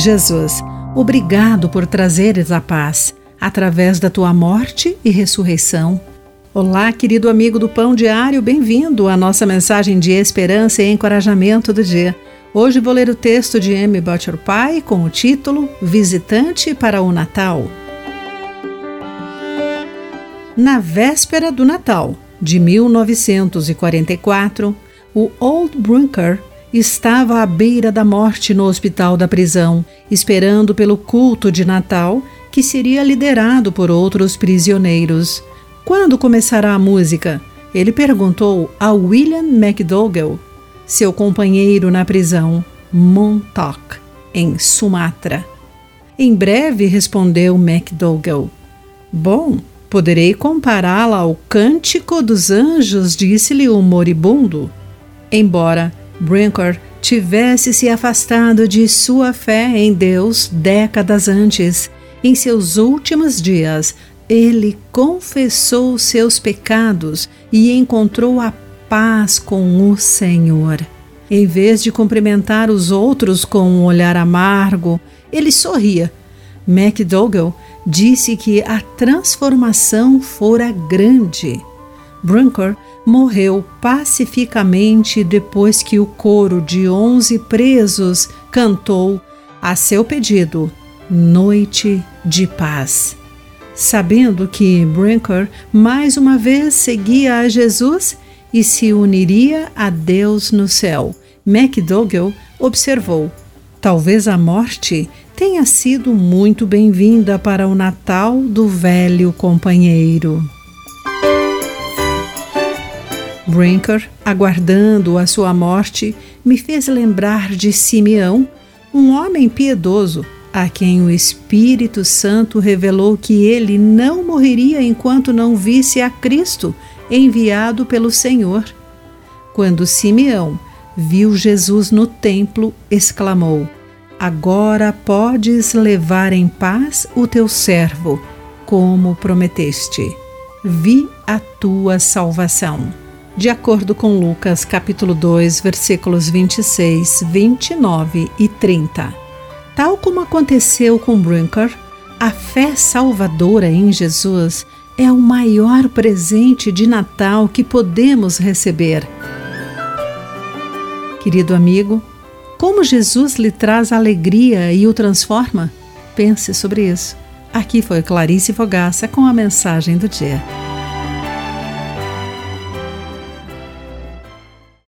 Jesus, obrigado por trazeres a paz através da tua morte e ressurreição. Olá, querido amigo do Pão Diário, bem-vindo à nossa mensagem de esperança e encorajamento do dia. Hoje vou ler o texto de M. Butcher Pai com o título Visitante para o Natal. Na véspera do Natal de 1944, o Old Brunker estava à beira da morte no hospital da prisão, esperando pelo culto de Natal que seria liderado por outros prisioneiros. Quando começará a música? Ele perguntou a William McDougall, seu companheiro na prisão, Montauk, em Sumatra. Em breve respondeu McDougall. Bom, poderei compará-la ao Cântico dos Anjos, disse-lhe o moribundo. Embora Brinker tivesse se afastado de sua fé em Deus décadas antes. Em seus últimos dias, ele confessou seus pecados e encontrou a paz com o Senhor. Em vez de cumprimentar os outros com um olhar amargo, ele sorria. MacDougall disse que a transformação fora grande. Brunker morreu pacificamente depois que o coro de onze presos cantou, a seu pedido, Noite de Paz. Sabendo que Brinker mais uma vez seguia a Jesus e se uniria a Deus no céu, MacDougall observou: talvez a morte tenha sido muito bem-vinda para o Natal do velho companheiro. Brinker, aguardando a sua morte, me fez lembrar de Simeão, um homem piedoso, a quem o Espírito Santo revelou que ele não morreria enquanto não visse a Cristo enviado pelo Senhor. Quando Simeão viu Jesus no templo, exclamou: Agora podes levar em paz o teu servo, como prometeste. Vi a tua salvação de acordo com Lucas capítulo 2, versículos 26, 29 e 30. Tal como aconteceu com Brinker, a fé salvadora em Jesus é o maior presente de Natal que podemos receber. Querido amigo, como Jesus lhe traz alegria e o transforma? Pense sobre isso. Aqui foi Clarice Fogaça com a mensagem do dia.